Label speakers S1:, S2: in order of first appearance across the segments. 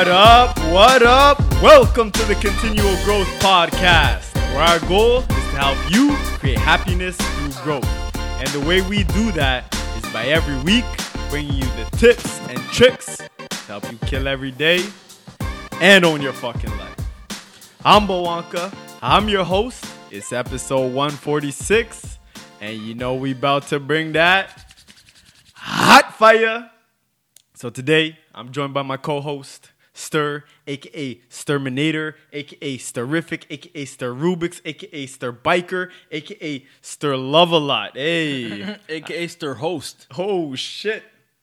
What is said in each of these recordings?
S1: What up? What up? Welcome to the Continual Growth Podcast, where our goal is to help you create happiness through growth. And the way we do that is by every week bringing you the tips and tricks to help you kill every day and own your fucking life. I'm Bwanka. I'm your host. It's episode 146, and you know we about to bring that hot fire. So today I'm joined by my co-host Sturr, aka Stirminator, aka Stirrific, aka Stir Rubix, aka Stir Biker, aka Stir Love a Lot. Hey,
S2: aka Stir Host.
S1: oh shit,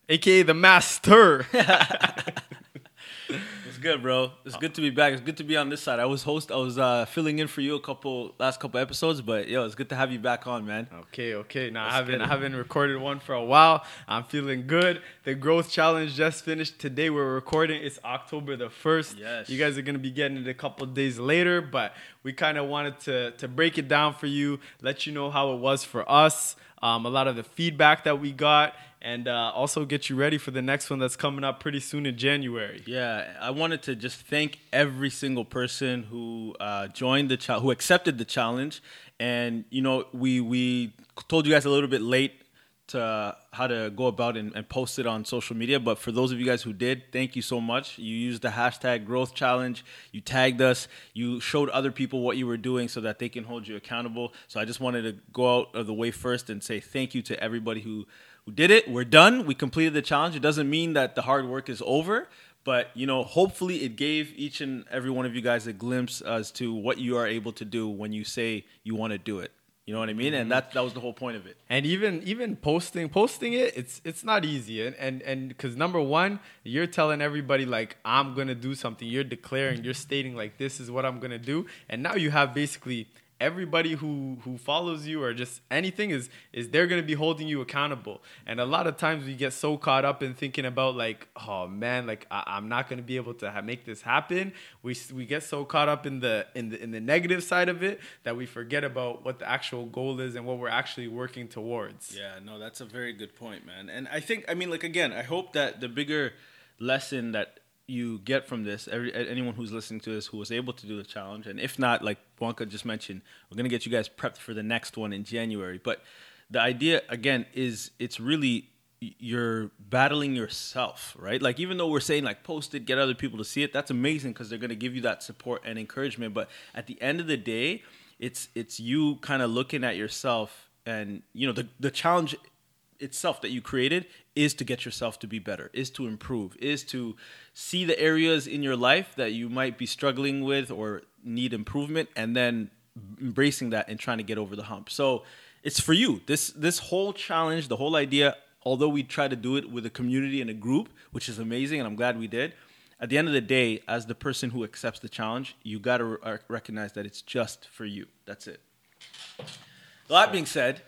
S1: aka the Master.
S2: It's good, bro. It's good to be back. It's good to be on this side. I was host. I was uh, filling in for you a couple last couple episodes, but yo, it's good to have you back on, man.
S1: Okay, okay. Now I haven't I haven't recorded one for a while. I'm feeling good. The growth challenge just finished today. We're recording. It's October the first.
S2: Yes.
S1: You guys are gonna be getting it a couple days later, but we kind of wanted to to break it down for you, let you know how it was for us, um, a lot of the feedback that we got, and uh, also get you ready for the next one that's coming up pretty soon in January.
S2: Yeah, I wanted to just thank every single person who uh, joined the who accepted the challenge, and you know, we we told you guys a little bit late to how to go about and, and post it on social media. But for those of you guys who did, thank you so much. You used the hashtag growth challenge. You tagged us. You showed other people what you were doing so that they can hold you accountable. So I just wanted to go out of the way first and say thank you to everybody who who did it. We're done. We completed the challenge. It doesn't mean that the hard work is over, but you know, hopefully it gave each and every one of you guys a glimpse as to what you are able to do when you say you want to do it. You know what I mean? And mm-hmm. that that was the whole point of it.
S1: and even even posting posting it it's it's not easy and and and because number one you're telling everybody like i'm gonna do something you're declaring you're stating like this is what i'm gonna do and now you have basically everybody who who follows you or just anything is is they're gonna be holding you accountable. And a lot of times we get so caught up in thinking about like oh man like I, i'm not gonna be able to ha- make this happen. We we get so caught up in the in the in the negative side of it that we forget about what the actual goal is and what we're actually working towards.
S2: Yeah, no, that's a very good point, man. And I think, I mean, like again, I hope that the bigger lesson that you get from this, every anyone who's listening to this who was able to do the challenge, and if not, like Bwanka just mentioned, we're gonna get you guys prepped for the next one in January. But the idea again is it's really you're battling yourself, right? Like even though we're saying like post it, get other people to see it, that's amazing because they're gonna give you that support and encouragement. But at the end of the day, it's it's you kind of looking at yourself and you know the the challenge itself that you created is to get yourself to be better, is to improve, is to see the areas in your life that you might be struggling with or need improvement and then embracing that and trying to get over the hump. So it's for you. This this whole challenge, the whole idea, although we try to do it with a community and a group, which is amazing and I'm glad we did. At the end of the day, as the person who accepts the challenge, you got to re- recognize that it's just for you. That's it. That being said,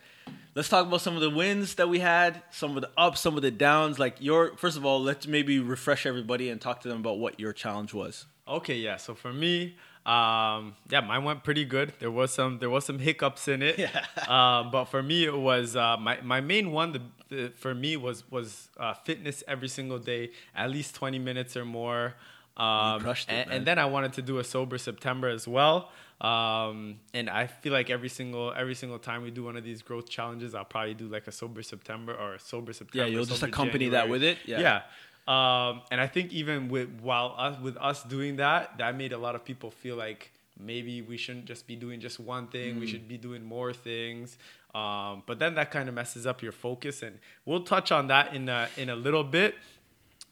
S2: let's talk about some of the wins that we had, some of the ups, some of the downs. Like your, first of all, let's maybe refresh everybody and talk to them about what your challenge was.
S1: Okay, yeah. So for me, um, yeah, mine went pretty good. There was some there was some hiccups in it.
S2: Yeah.
S1: Um, but for me, it was uh, my my main one. The, the for me was was uh, fitness every single day, at least twenty minutes or more. Um,
S2: crushed it,
S1: and,
S2: man.
S1: and then I wanted to do a sober September as well. Um, and I feel like every single every single time we do one of these growth challenges, I'll probably do like a sober September or a sober September.
S2: Yeah, you'll just accompany that with it? Yeah.
S1: Yeah. Um, and I think even with while us with us doing that, that made a lot of people feel like maybe we shouldn't just be doing just one thing.
S2: Mm.
S1: We should be doing more things. Um, but then that kind of messes up your focus, and we'll touch on that in a, in a little bit.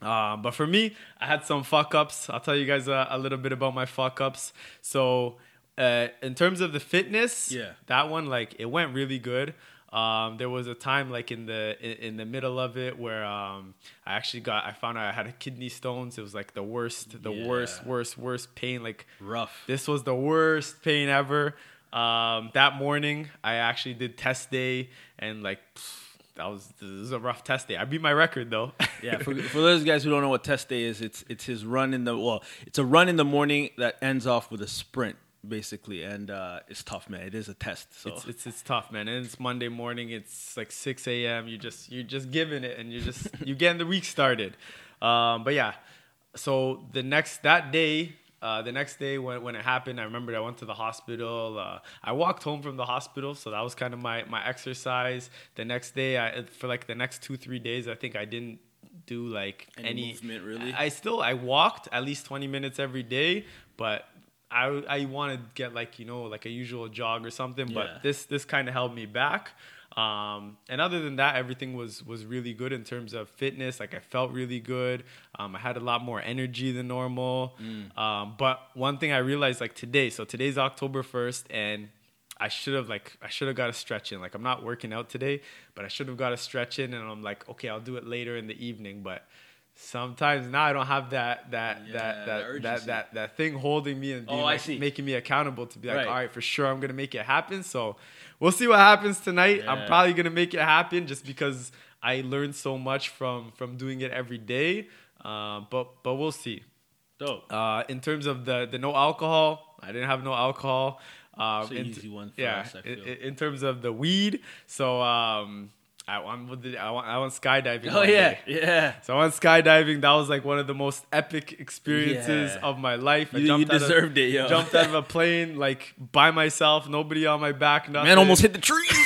S1: Um, but for me, I had some fuck ups. I'll tell you guys a, a little bit about my fuck ups. So, uh, in terms of the fitness,
S2: Yeah.
S1: that one like it went really good. Um, there was a time like in the in, in the middle of it where um, I actually got I found out I had a kidney stones. It was like the worst, the worst,
S2: Yeah.
S1: worst, worst pain. Like
S2: Rough.
S1: this was the worst pain ever. Um, that morning, I actually did test day, and like pff, that was this was a rough test day. I beat my record though.
S2: Yeah, for, for those guys who don't know what test day is, it's it's his run in the well, it's a run in the morning that ends off with a sprint basically, and uh, it's tough, man. It is a test, so
S1: It's, it's it's tough, man. And it's Monday morning. It's like six a.m. You just you're just giving it, and you're just you getting the week started. Um, but yeah, so the next that day, uh, the next day when, when it happened, I remember I went to the hospital. Uh, I walked home from the hospital, so that was kind of my my exercise. The next day, I for like the next two three days, I think I didn't do like
S2: Any
S1: any,
S2: movement, really?
S1: I still I walked at least twenty minutes every day, but. I, I want to get like you know like a usual jog or something,
S2: Yeah.
S1: but this this kind of held me back. Um, and other than that, everything was was really good in terms of fitness. Like I felt really good. Um, I had a lot more energy than normal. Um, but one thing I realized like today, so today's October first, and I should have like I should have got a stretch in. Like I'm not working out today, but I should have got a stretch in, and I'm like, okay, I'll do it later in the evening. But sometimes now I don't have that that
S2: Yeah,
S1: that that, that that that thing holding me and being
S2: Oh,
S1: like, making me accountable to be like,
S2: Right.
S1: all right, for sure, I'm gonna make it happen. So we'll see what happens tonight.
S2: Yeah.
S1: I'm probably gonna make it happen just because I learned so much from from doing it every day. Uh, but but we'll see.
S2: Dope.
S1: Uh, in terms of the the no alcohol, I didn't have no alcohol. Um,
S2: It's an
S1: in-
S2: easy one for
S1: yeah,
S2: us,
S1: in, in with the the weed, so um, I the, I went, I went skydiving.
S2: Oh yeah,
S1: day.
S2: yeah.
S1: So I went skydiving. That was like one of the most epic experiences
S2: Yeah.
S1: of my life. I
S2: You- you
S1: out of-
S2: deserved it, yo.
S1: Jumped out of a plane like by myself, nobody on my back. Nothing.
S2: Man almost hit the tree.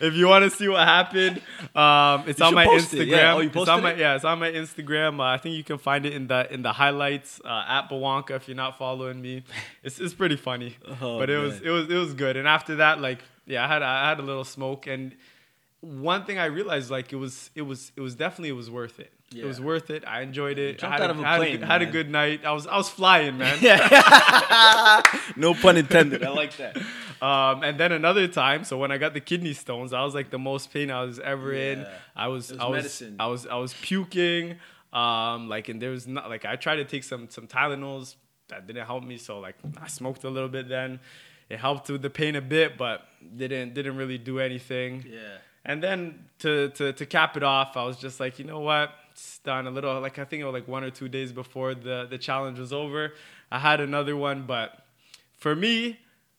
S1: if you want to see what happened, um, it's
S2: You
S1: on my
S2: it,
S1: Instagram.
S2: yeah. Oh, you
S1: it's on my
S2: it?
S1: yeah, it's on my Instagram. Uh, I think you can find it in the in the highlights uh, at Bwanka if you're not following me. It's it's pretty funny,
S2: Oh,
S1: but it was it was it was good. And after that, like yeah, I had I had a little smoke and. One thing I realized, like it was, it was, it was definitely, it was worth it. It was worth it. I enjoyed it.
S2: jumped
S1: I had,
S2: out
S1: a,
S2: of a
S1: had,
S2: plane,
S1: good, had a good night. I was, I was flying, man.
S2: no pun intended. I like that.
S1: Um, and then another time, so when I got the kidney stones, I was like the most pain I was ever in. I was,
S2: was
S1: I was,
S2: medicine.
S1: I was, I was puking. Um, like, and there was not like I tried to take some some Tylenols that didn't help me. So like I smoked a little bit. Then it helped with the pain a bit, but didn't didn't really do anything.
S2: Yeah.
S1: And then to, to to cap it off, I was just like, you know what? It's done a little like I think it was like one or two days before the the challenge was over. I had another one, but for me,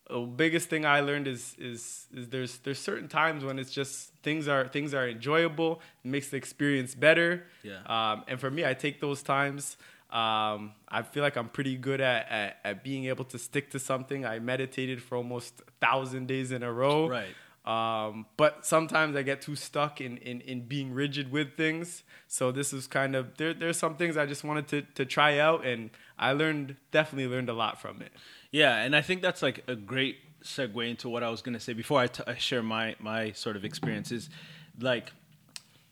S1: the biggest thing I learned is is is there's there's certain times when it's just things are things are enjoyable, it makes the experience better.
S2: Yeah.
S1: Um, and for me, I take those times. Um, I feel like I'm pretty good at, at, at being able to stick to something. I meditated for almost a thousand days in a row.
S2: Right.
S1: Um, but sometimes I get too stuck in, in, in being rigid with things. So this is kind of there. There's some things I just wanted to, to try out, and I learned definitely learned a lot from it.
S2: Yeah, and I think that's like a great segue into what I was gonna say before I, t- I share my my sort of experiences. Like,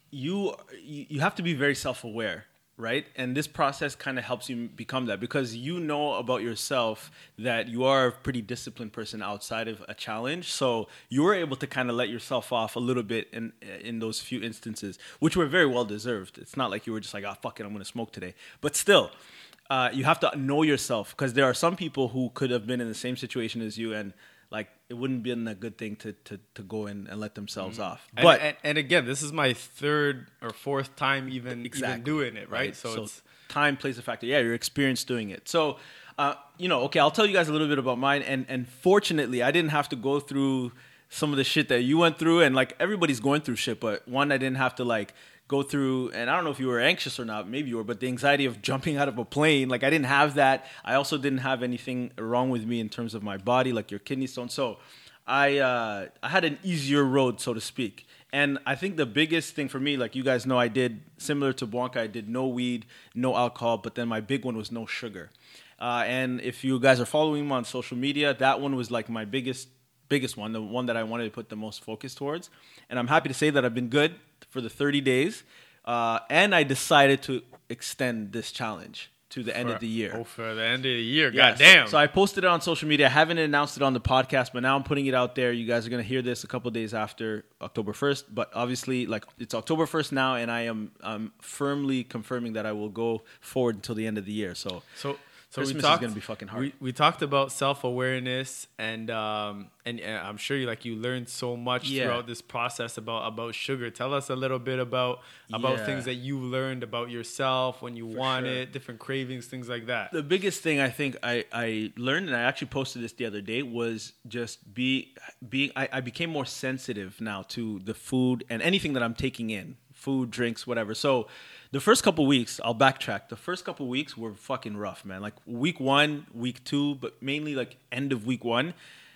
S2: you you you have to be very self aware, right? And this process kind of helps you become that because you know about yourself that you are a pretty disciplined person outside of a challenge. So you were able to kind of let yourself off a little bit in in those few instances, which were very well deserved. It's not like you were just like, oh fuck it, I'm gonna smoke today, but still uh, you have to know yourself because there are some people who could have been in the same situation as you and it wouldn't been a good thing to to, to go in and let themselves off. But
S1: and, and again, this is my third or fourth time even
S2: Exactly.
S1: even doing it, right? So, it's
S2: time plays a factor. Yeah, your experience doing it. So, uh, you know, okay, I'll tell you guys a little bit about mine. And and fortunately, I didn't have to go through some of the shit that you went through. And like everybody's going through shit, but one, I didn't have to like go through. And I don't know if you were anxious or not. Maybe you were, but the anxiety of jumping out of a plane, like I didn't have that. I also didn't have anything wrong with me in terms of my body, like your kidney stone. So. I uh, I had an easier road, so to speak. And I think the biggest thing for me, like you guys know, I did similar to Bwanka. I did no weed, no alcohol, but then my big one was no sugar. Uh, and if you guys are following me on social media, that one was like my biggest biggest one, the one that I wanted to put the most focus towards. And I'm happy to say that I've been good for the 30 days, uh, and I decided to extend this challenge to the end of the year.
S1: Oh, for the end of the year.
S2: Yeah,
S1: God damn.
S2: So, so I posted it on social media. I haven't announced it on the podcast, but now I'm putting it out there. You guys are gonna hear this a couple days after October 1st. But obviously, like it's October 1st now, and I am I'm firmly confirming that I will go forward until the end of the year. So
S1: So so
S2: Christmas
S1: we
S2: is
S1: talked,
S2: gonna be fucking hard.
S1: We, we talked about self awareness and um and, and I'm sure you like you learned so much
S2: Yeah.
S1: throughout this process about about sugar. Tell us a little bit about about
S2: Yeah.
S1: things that you learned about yourself when you want
S2: sure.
S1: it, different cravings, things like that.
S2: the biggest thing I think I, I learned, and I actually posted this the other day, was just be being. I, I became more sensitive now to the food and anything that I'm taking in, food, drinks, whatever. So the first couple weeks, I'll backtrack. The first couple weeks were fucking rough, man. Like week one, week two, but mainly like end of week one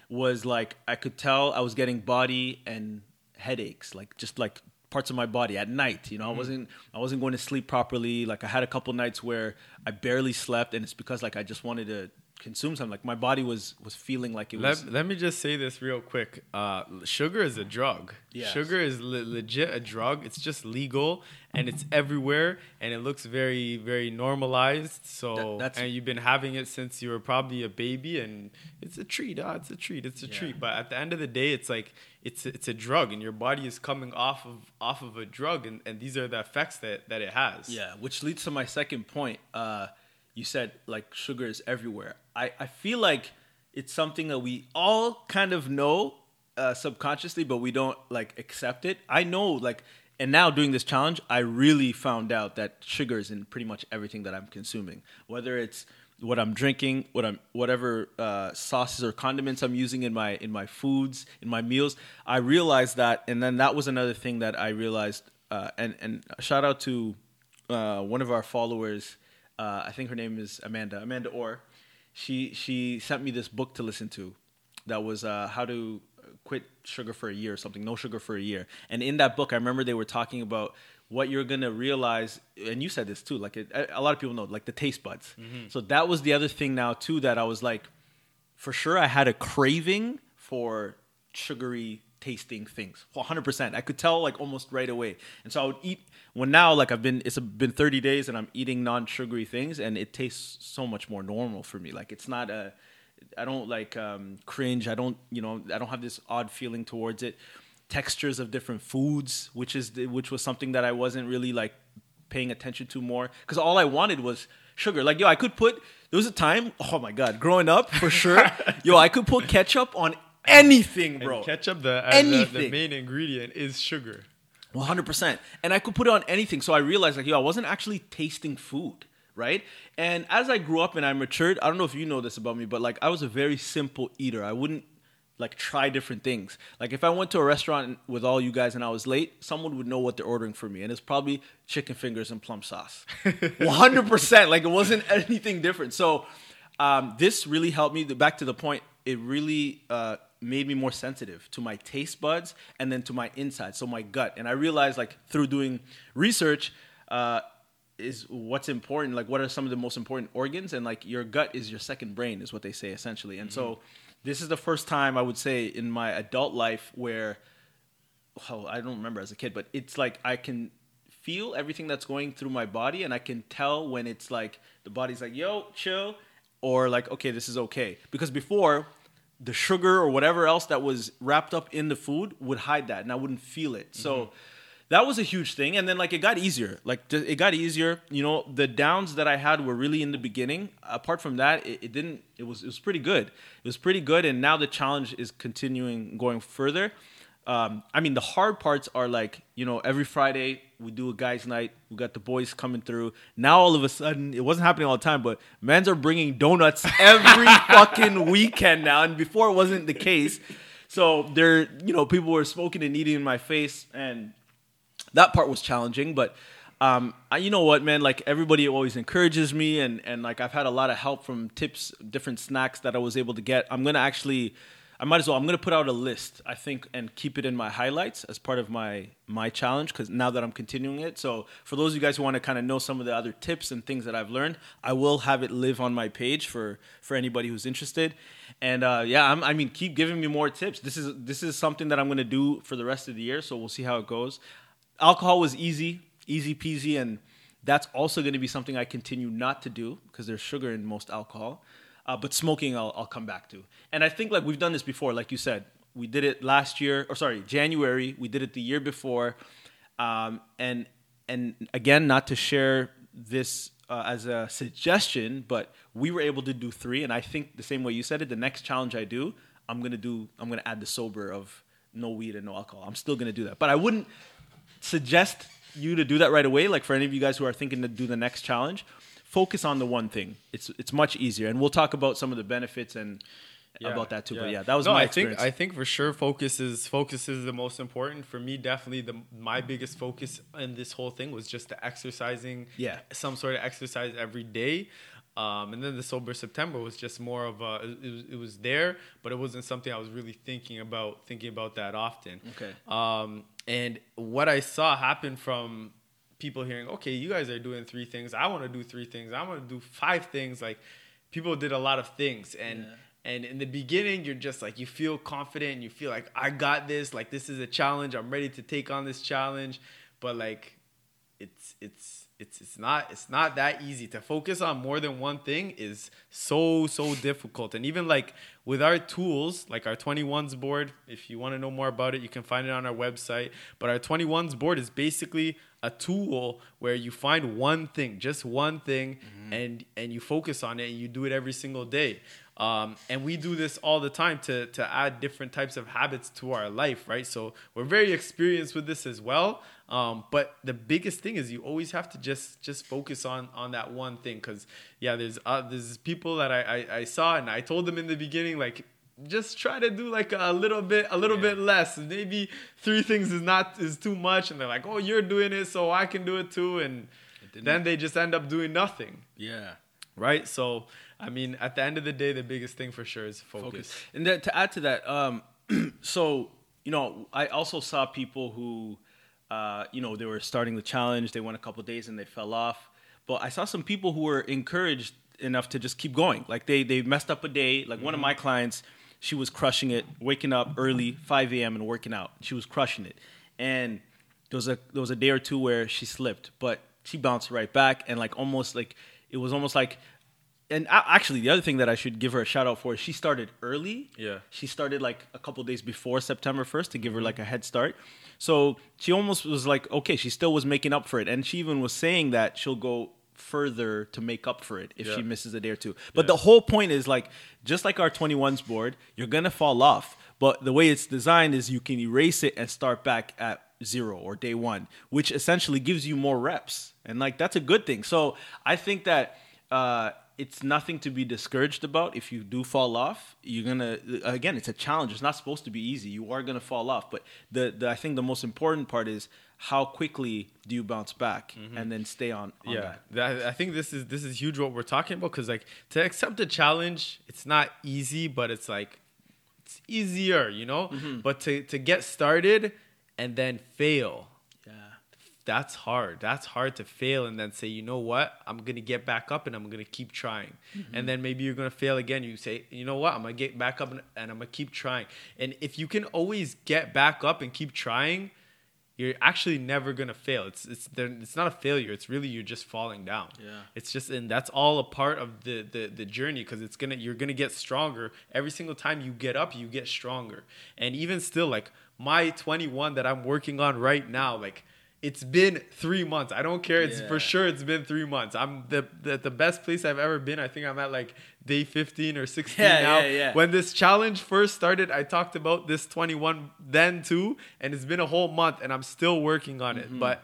S2: was like I could tell I was getting body and headaches, like just like parts of my body at night. You know, I mm-hmm. wasn't I wasn't going to sleep properly. Like I had a couple nights where I barely slept, and it's because like I just wanted to consume something. Like my body was was feeling like it was.
S1: Let, let me just say this real quick. Uh, sugar is a drug.
S2: Yes.
S1: Sugar is le- legit a drug. It's just legal and it's everywhere and it looks very very normalized. So
S2: That- that's-
S1: and you've been having it since you were probably a baby and it's a treat. Ah, it's a treat. It's a
S2: Yeah.
S1: treat. But at the end of the day, it's like it's it's a drug and your body is coming off of off of a drug and, and these are the effects that that it has.
S2: Yeah, which leads to my second point. Uh, you said like sugar is everywhere. I, I feel like it's something that we all kind of know uh, subconsciously, but we don't like accept it. I know like, and now doing this challenge, I really found out that sugar is in pretty much everything that I'm consuming, whether it's what I'm drinking, what I'm whatever uh, sauces or condiments I'm using in my in my foods, in my meals. I realized that, and then that was another thing that I realized. Uh, and and shout out to uh, one of our followers. Uh, I think her name is Amanda. Amanda Orr. She she sent me this book to listen to, that was uh, how to quit sugar for a year or something. No sugar for a year. And in that book, I remember they were talking about what you're gonna realize, and you said this too. Like it, a a lot of people know, like the taste buds. So that was the other thing now too that I was like, for sure, I had a craving for sugary tasting things 100% i could tell like almost right away and so i would eat when now like i've been it's been 30 days and i'm eating non-sugary things and it tastes so much more normal for me like it's not a i don't like um, cringe i don't you know i don't have this odd feeling towards it textures of different foods which is the, which was something that i wasn't really like paying attention to more because all I wanted was sugar. Like yo, I could put. There was a time. Oh my god, growing up for sure. yo, I could put ketchup on anything,
S1: And
S2: bro.
S1: ketchup, the, uh, the the main ingredient is sugar.
S2: One hundred percent. And I could put it on anything. So I realized like yo, I wasn't actually tasting food. Right. And as I grew up and I matured, I don't know if you know this about me, but like I was a very simple eater. I wouldn't like try different things. Like if I went to a restaurant with all you guys and I was late, someone would know what they're ordering for me, and it's probably chicken fingers and plum sauce. One hundred percent. Like it wasn't anything different. So um, this really helped me. Back to the point, it really uh, made me more sensitive to my taste buds and then to my inside, so my gut. And I realized, like through doing research. Uh, is what's important like what are some of the most important organs and like your gut is your second brain is what they say essentially and so this is the first time i would say in my adult life where oh i don't remember as a kid but it's like i can feel everything that's going through my body and i can tell when it's like the body's like yo chill or like okay this is okay because before the sugar or whatever else that was wrapped up in the food would hide that and i wouldn't feel it. So mm-hmm. that was a huge thing. And then like it got easier. Like it got easier. You know the downs that i had were really in the beginning. Apart from that it, it didn't it was it was pretty good. It was pretty good. And now the challenge is continuing going further um, i mean the hard parts are like you know every friday we do a guys night we got the boys coming through now all of a sudden it wasn't happening all the time but men's are bringing donuts every fucking weekend now and before it wasn't the case so there you know people were smoking and eating in my face and that part was challenging, but um, I, you know what, man? Like everybody always encourages me, and and like I've had a lot of help from tips, different snacks that I was able to get. I'm gonna actually, I might as well. I'm gonna put out a list, I think, and keep it in my highlights as part of my my challenge because now that I'm continuing it. So for those of you guys who want to kind of know some of the other tips and things that I've learned, I will have it live on my page for for anybody who's interested. And uh, yeah, I'm, I mean, keep giving me more tips. This is this is something that I'm gonna do for the rest of the year. So we'll see how it goes alcohol was easy, easy peasy, and that's also going to be something I continue not to do because there's sugar in most alcohol. Uh, but smoking, I'll, I'll come back to. And I think like we've done this before, like you said, we did it last year, or sorry, January. We did it the year before, um, and and again, not to share this uh, as a suggestion, but we were able to do three. And I think the same way you said it, the next challenge I do, I'm gonna do. I'm gonna add the sober of no weed and no alcohol. I'm still gonna do that, but I wouldn't suggest you to do that right away. Like for any of you guys who are thinking to do the next challenge, focus on the one thing. It's it's much easier, and we'll talk about some of the benefits and about that too. But yeah, that was
S1: no,
S2: my
S1: I
S2: experience.
S1: think I think for sure focus is focus is the most important for me. Definitely the my biggest focus in this whole thing was just the exercising.
S2: Yeah.
S1: some sort of exercise every day. Um, and then the sober September was just more of a it was, it was there, but it wasn't something I was really thinking about thinking about that often.
S2: Okay.
S1: Um, and what I saw happen from people hearing, okay, you guys are doing three things. I want to do three things. I want to do five things. Like people did a lot of things, and
S2: Yeah.
S1: and in the beginning, you're just like you feel confident. And you feel like I got this. Like this is a challenge. I'm ready to take on this challenge. But like, it's it's it's it's not it's not that easy to focus on more than one thing is so so difficult and even like with our tools like our 21s board if you want to know more about it you can find it on our website but our 21s board is basically a tool where you find one thing just one thing and and you focus on it and you do it every single day. Um, and we do this all the time to to add different types of habits to our life right? So we're very experienced with this as well. Um, but the biggest thing is you always have to just just focus on on that one thing because yeah there's uh, there's people that I, I I saw and I told them in the beginning like just try to do like a little bit a little bit less maybe three things is not is too much and they're like oh you're doing it so I can do it too and
S2: didn't-
S1: then they just end up doing nothing
S2: yeah.
S1: right so I mean at the end of the day the biggest thing for sure is focus,
S2: focus. And then to add to that, um, so you know, I also saw people who, uh, you know, they were starting the challenge. They went a couple days and they fell off. But I saw some people who were encouraged enough to just keep going. Like they they messed up a day. Like one of my clients, she was crushing it, waking up early, 5 a.m. and working out. She was crushing it, and there was a there was a day or two where she slipped, but she bounced right back and like almost like it was almost like and actually the other thing that I should give her a shout out for is she started early.
S1: Yeah.
S2: She started like a couple days before September 1st to give her mm-hmm. like a head start. So she almost was like okay, she still was making up for it and she even was saying that she'll go further to make up for it if
S1: Yeah.
S2: she misses a day or two. But the whole point is like just like our 21s board, you're going to fall off. But the way it's designed is you can erase it and start back at zero or day one, which essentially gives you more reps. And like that's a good thing. So I think that uh, it's nothing to be discouraged about if you do fall off. You're gonna again, it's a challenge. It's not supposed to be easy. You are gonna fall off. But the, the I think the most important part is how quickly do you bounce back and then stay on, on
S1: yeah
S2: that.
S1: that, i think this is this is huge what we're talking about because like to accept a challenge it's not easy but it's like it's easier you know?
S2: Mm-hmm.
S1: but to to get started and then fail.
S2: Yeah.
S1: that's hard. That's hard to fail and then say you know what? I'm gonna get back up and i'm gonna keep trying.
S2: Mm-hmm.
S1: and then maybe you're gonna fail again. You say you know what? I'm gonna get back up and, and i'm gonna keep trying. And if you can always get back up and keep trying you're actually never gonna fail. It's it's there, it's not a failure. It's really you're just falling down.
S2: Yeah.
S1: It's just and that's all a part of the the, the journey because it's gonna you're gonna get stronger every single time you get up. You get stronger. And even still, like my 21 that I'm working on right now, like it's been three months. I don't care. It's
S2: Yeah.
S1: for sure. It's been three months. I'm the, the the best place I've ever been. I think I'm at like day 15 or 16
S2: Yeah,
S1: now.
S2: yeah, yeah.
S1: When this challenge first started, I talked about this 21 then too, and it's been a whole month, and I'm still working on
S2: Mm-hmm.
S1: it. But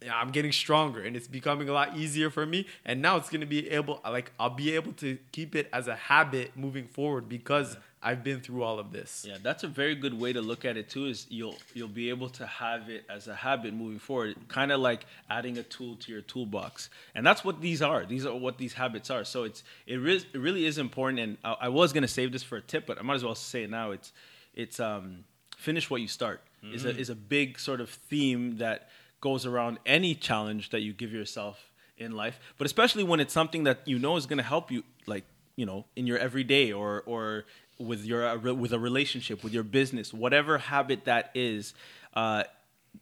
S1: yeah, I'm getting stronger, and it's becoming a lot easier for me. And now it's gonna be able, like, I'll be able to keep it as a habit moving forward because I've been through all of this.
S2: Yeah, that's a very good way to look at it too. Is you'll you'll be able to have it as a habit moving forward, kind of like adding a tool to your toolbox, and that's what these are. These are what these habits are. So it's it, re- it really is important. And I, I was gonna save this for a tip, but I might as well say it now. It's it's um finish what you start is a is a big sort of theme that goes around any challenge that you give yourself in life, but especially when it's something that you know is gonna help you, like you know, in your everyday or or with your uh, with a relationship, with your business, whatever habit that is, uh,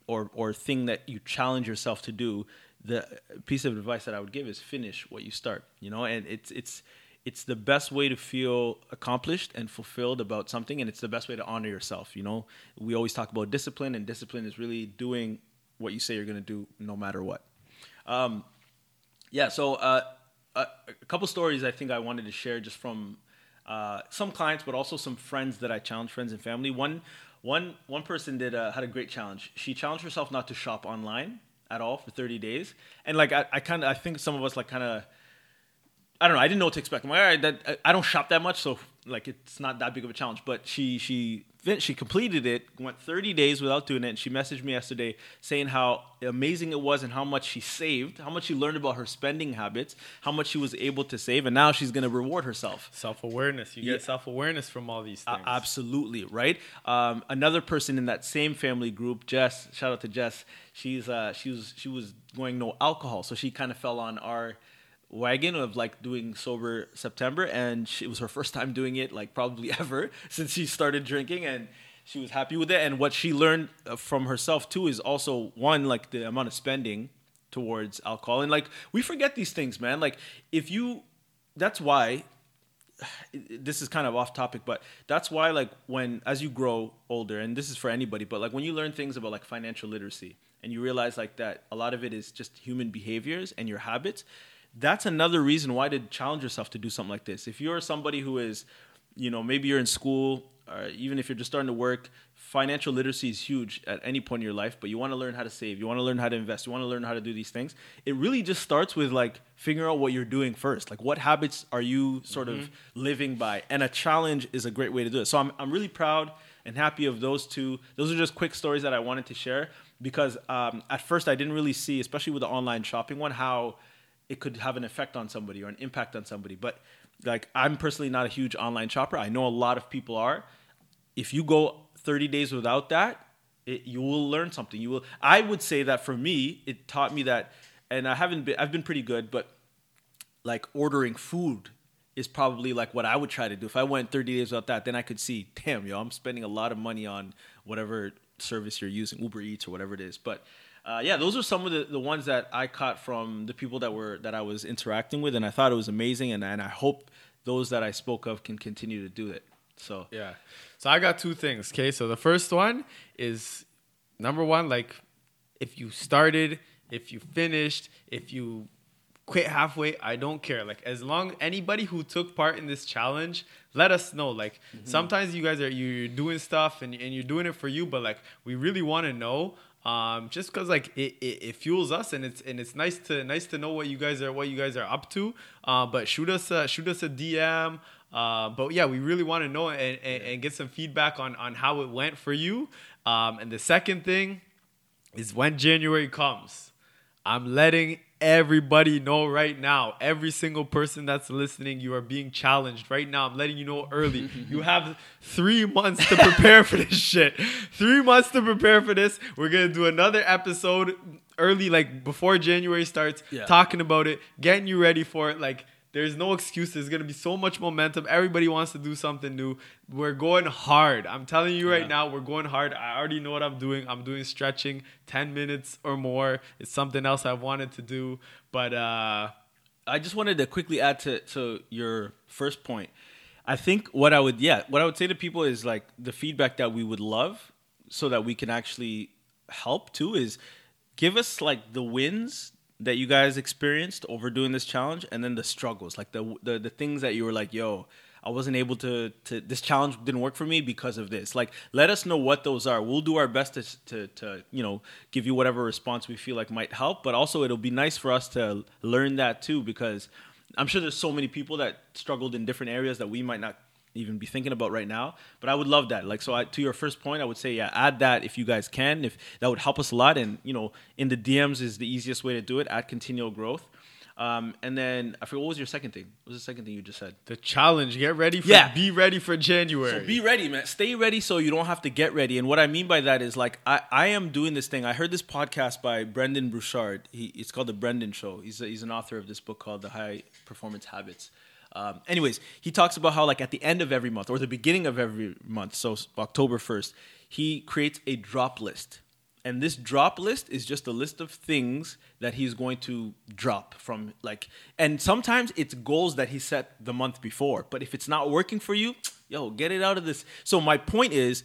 S2: or or thing that you challenge yourself to do. The piece of advice that I would give is finish what you start. You know, and it's it's it's the best way to feel accomplished and fulfilled about something, and it's the best way to honor yourself. You know, we always talk about discipline, and discipline is really doing what you say you're going to do, no matter what. Um, yeah, so uh, a, a couple stories I think I wanted to share just from uh, some clients, but also some friends that I challenge, friends and family. One, one, one person did uh, had a great challenge. She challenged herself not to shop online at all for 30 days, and like I, I kind of I think some of us like kind of I don't know. I didn't know what to expect. I'm like, all right, that, I don't shop that much, so like it's not that big of a challenge. But she she she completed it, went 30 days without doing it. And she messaged me yesterday saying how amazing it was and how much she saved, how much she learned about her spending habits, how much she was able to save, and now she's going to reward herself.
S1: Self awareness. You get yeah. self awareness from all these things.
S2: Uh, absolutely, right? Um, another person in that same family group, Jess, shout out to Jess, she's, uh, she, was, she was going no alcohol. So she kind of fell on our wagon of like doing sober September, and she, it was her first time doing it, like probably ever since she started drinking, and she was happy with it. And what she learned uh, from herself too is also one like the amount of spending towards alcohol, and like we forget these things, man. Like if you, that's why. This is kind of off topic, but that's why, like, when as you grow older, and this is for anybody, but like when you learn things about like financial literacy, and you realize like that a lot of it is just human behaviors and your habits, that's another reason why to challenge yourself to do something like this. If you're somebody who is, you know, maybe you're in school, or even if you're just starting to work, financial literacy is huge at any point in your life, but you want to learn how to save, you want to learn how to invest, you want to learn how to do these things. It really just starts with like figuring out what you're doing first. Like what habits are you sort mm-hmm. of living by? And a challenge is a great way to do it. So I'm I'm really proud and happy of those two. Those are just quick stories that I wanted to share because um, at first I didn't really see, especially with the online shopping one, how it could have an effect on somebody or an impact on somebody. But like I'm personally not a huge online shopper. I know a lot of people are. If you go 30 days without that, it, you will learn something. You will. I would say that for me, it taught me that, and I haven't been. I've been pretty good, but like ordering food is probably like what I would try to do. If I went 30 days without that, then I could see, damn, yo, I'm spending a lot of money on whatever service you're using, Uber Eats or whatever it is. But uh, yeah, those are some of the, the ones that I caught from the people that were that I was interacting with, and I thought it was amazing, and and I hope those that I spoke of can continue to do it. So
S1: yeah, so I got two things. Okay, so the first one is number one, like if you started, if you finished, if you quit halfway i don't care like as long anybody who took part in this challenge let us know like mm-hmm. sometimes you guys are you're doing stuff and, and you're doing it for you but like we really want to know um, just because like it, it, it, fuels us and it's and it's nice to nice to know what you guys are what you guys are up to. Uh, but shoot us a, shoot us a DM. Uh, but yeah, we really want to know and, and, and, get some feedback on on how it went for you. Um, and the second thing is when January comes, I'm letting everybody know right now. Every single person that's listening, you are being challenged right now. I'm letting you know early. you have three months to prepare for this shit. Three months to prepare for this. We're gonna do another episode early, like before January starts, yeah. talking about it, getting you ready for it. Like there's no excuse. There's gonna be so much momentum. Everybody wants to do something new. We're going hard. I'm telling you right yeah. now, we're going hard. I already know what I'm doing. I'm doing stretching, 10 minutes or more. It's something else I've wanted to do. But uh,
S2: I just wanted to quickly add to, to your first point. I think what I would yeah, what I would say to people is like the feedback that we would love so that we can actually help too is give us like the wins that you guys experienced over doing this challenge and then the struggles like the the, the things that you were like yo i wasn't able to to this challenge didn't work for me because of this. Like let us know what those are. We'll do our best to to, to you know give you whatever response we feel like might help but also it'll be nice for us to learn that too because i'm sure there's so many people that struggled in different areas that we might not even be thinking about right now. But I would love that. Like, so I, to your first point, I would say, yeah, add that if you guys can. If that would help us a lot. And you know, in the DMs is the easiest way to do it. Add continual growth. Um, and then I forget what was your second thing. What was the second thing you just said?
S1: The challenge. Get ready. For, yeah. Be ready for January.
S2: So be ready, man. Stay ready so you don't have to get ready. And what I mean by that is like I, I am doing this thing. I heard this podcast by Brendon Burchard. He, it's called the Brendon Show. He's a, he's an author of this book called The High Performance Habits. Um, anyways, he talks about how like at the end of every month or the beginning of every month, so October first, he creates a drop list, and this drop list is just a list of things that he's going to drop from like, and sometimes it's goals that he set the month before. But if it's not working for you, yo, get it out of this. So my point is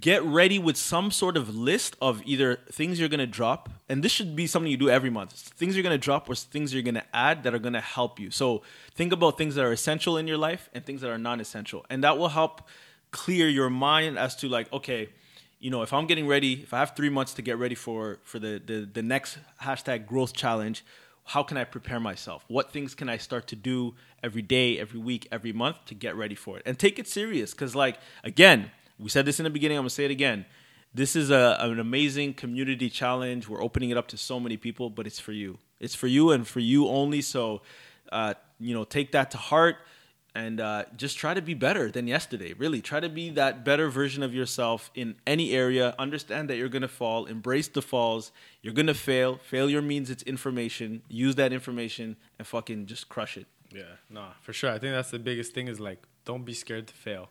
S2: get ready with some sort of list of either things you're going to drop and this should be something you do every month things you're going to drop or things you're going to add that are going to help you so think about things that are essential in your life and things that are non-essential and that will help clear your mind as to like okay you know if i'm getting ready if i have three months to get ready for for the the, the next hashtag growth challenge how can I prepare myself? What things can I start to do every day, every week, every month to get ready for it? And take it serious because, like, again, we said this in the beginning, I'm gonna say it again. This is a, an amazing community challenge. We're opening it up to so many people, but it's for you. It's for you and for you only. So, uh, you know, take that to heart and uh, just try to be better than yesterday. Really, try to be that better version of yourself in any area. Understand that you're gonna fall. Embrace the falls. You're gonna fail. Failure means it's information. Use that information and fucking just crush it.
S1: Yeah, no, for sure. I think that's the biggest thing is like, don't be scared to fail.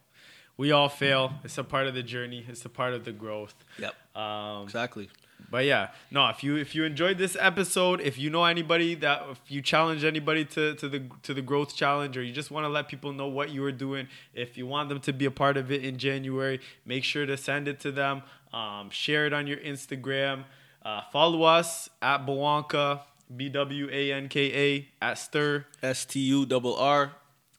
S1: We all fail. It's a part of the journey. It's a part of the growth.
S2: Yep.
S1: Um,
S2: Exactly.
S1: But yeah, no. If you if you enjoyed this episode, if you know anybody that if you challenge anybody to, to the to the growth challenge, or you just want to let people know what you are doing, if you want them to be a part of it in January, make sure to send it to them. Um, share it on your Instagram. Uh, follow us at Bwanka B W A N K A at Sturr,
S2: S T U double R.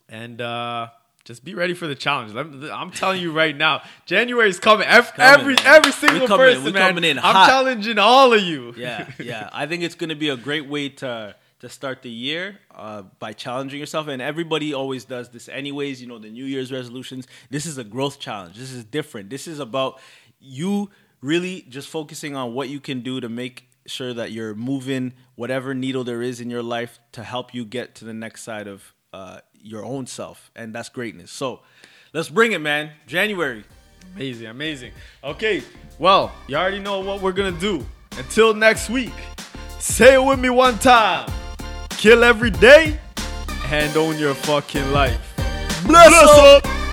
S1: and uh, just be ready for the challenge. I'm telling you right now, January is coming. Every
S2: coming,
S1: every, every single
S2: coming in.
S1: person, man.
S2: coming in
S1: I'm
S2: hot.
S1: challenging all of you.
S2: yeah, yeah. I think it's going to be a great way to to start the year uh, by challenging yourself. And everybody always does this, anyways. You know, the New Year's resolutions. This is a growth challenge. This is different. This is about you really just focusing on what you can do to make sure that you're moving whatever needle there is in your life to help you get to the next side of uh, your own self, and that's greatness. So. Let's bring it, man. January.
S1: Amazing, amazing. Okay, well, you already know what we're gonna do. Until next week, say it with me one time. Kill every day and own your fucking life. Bless up.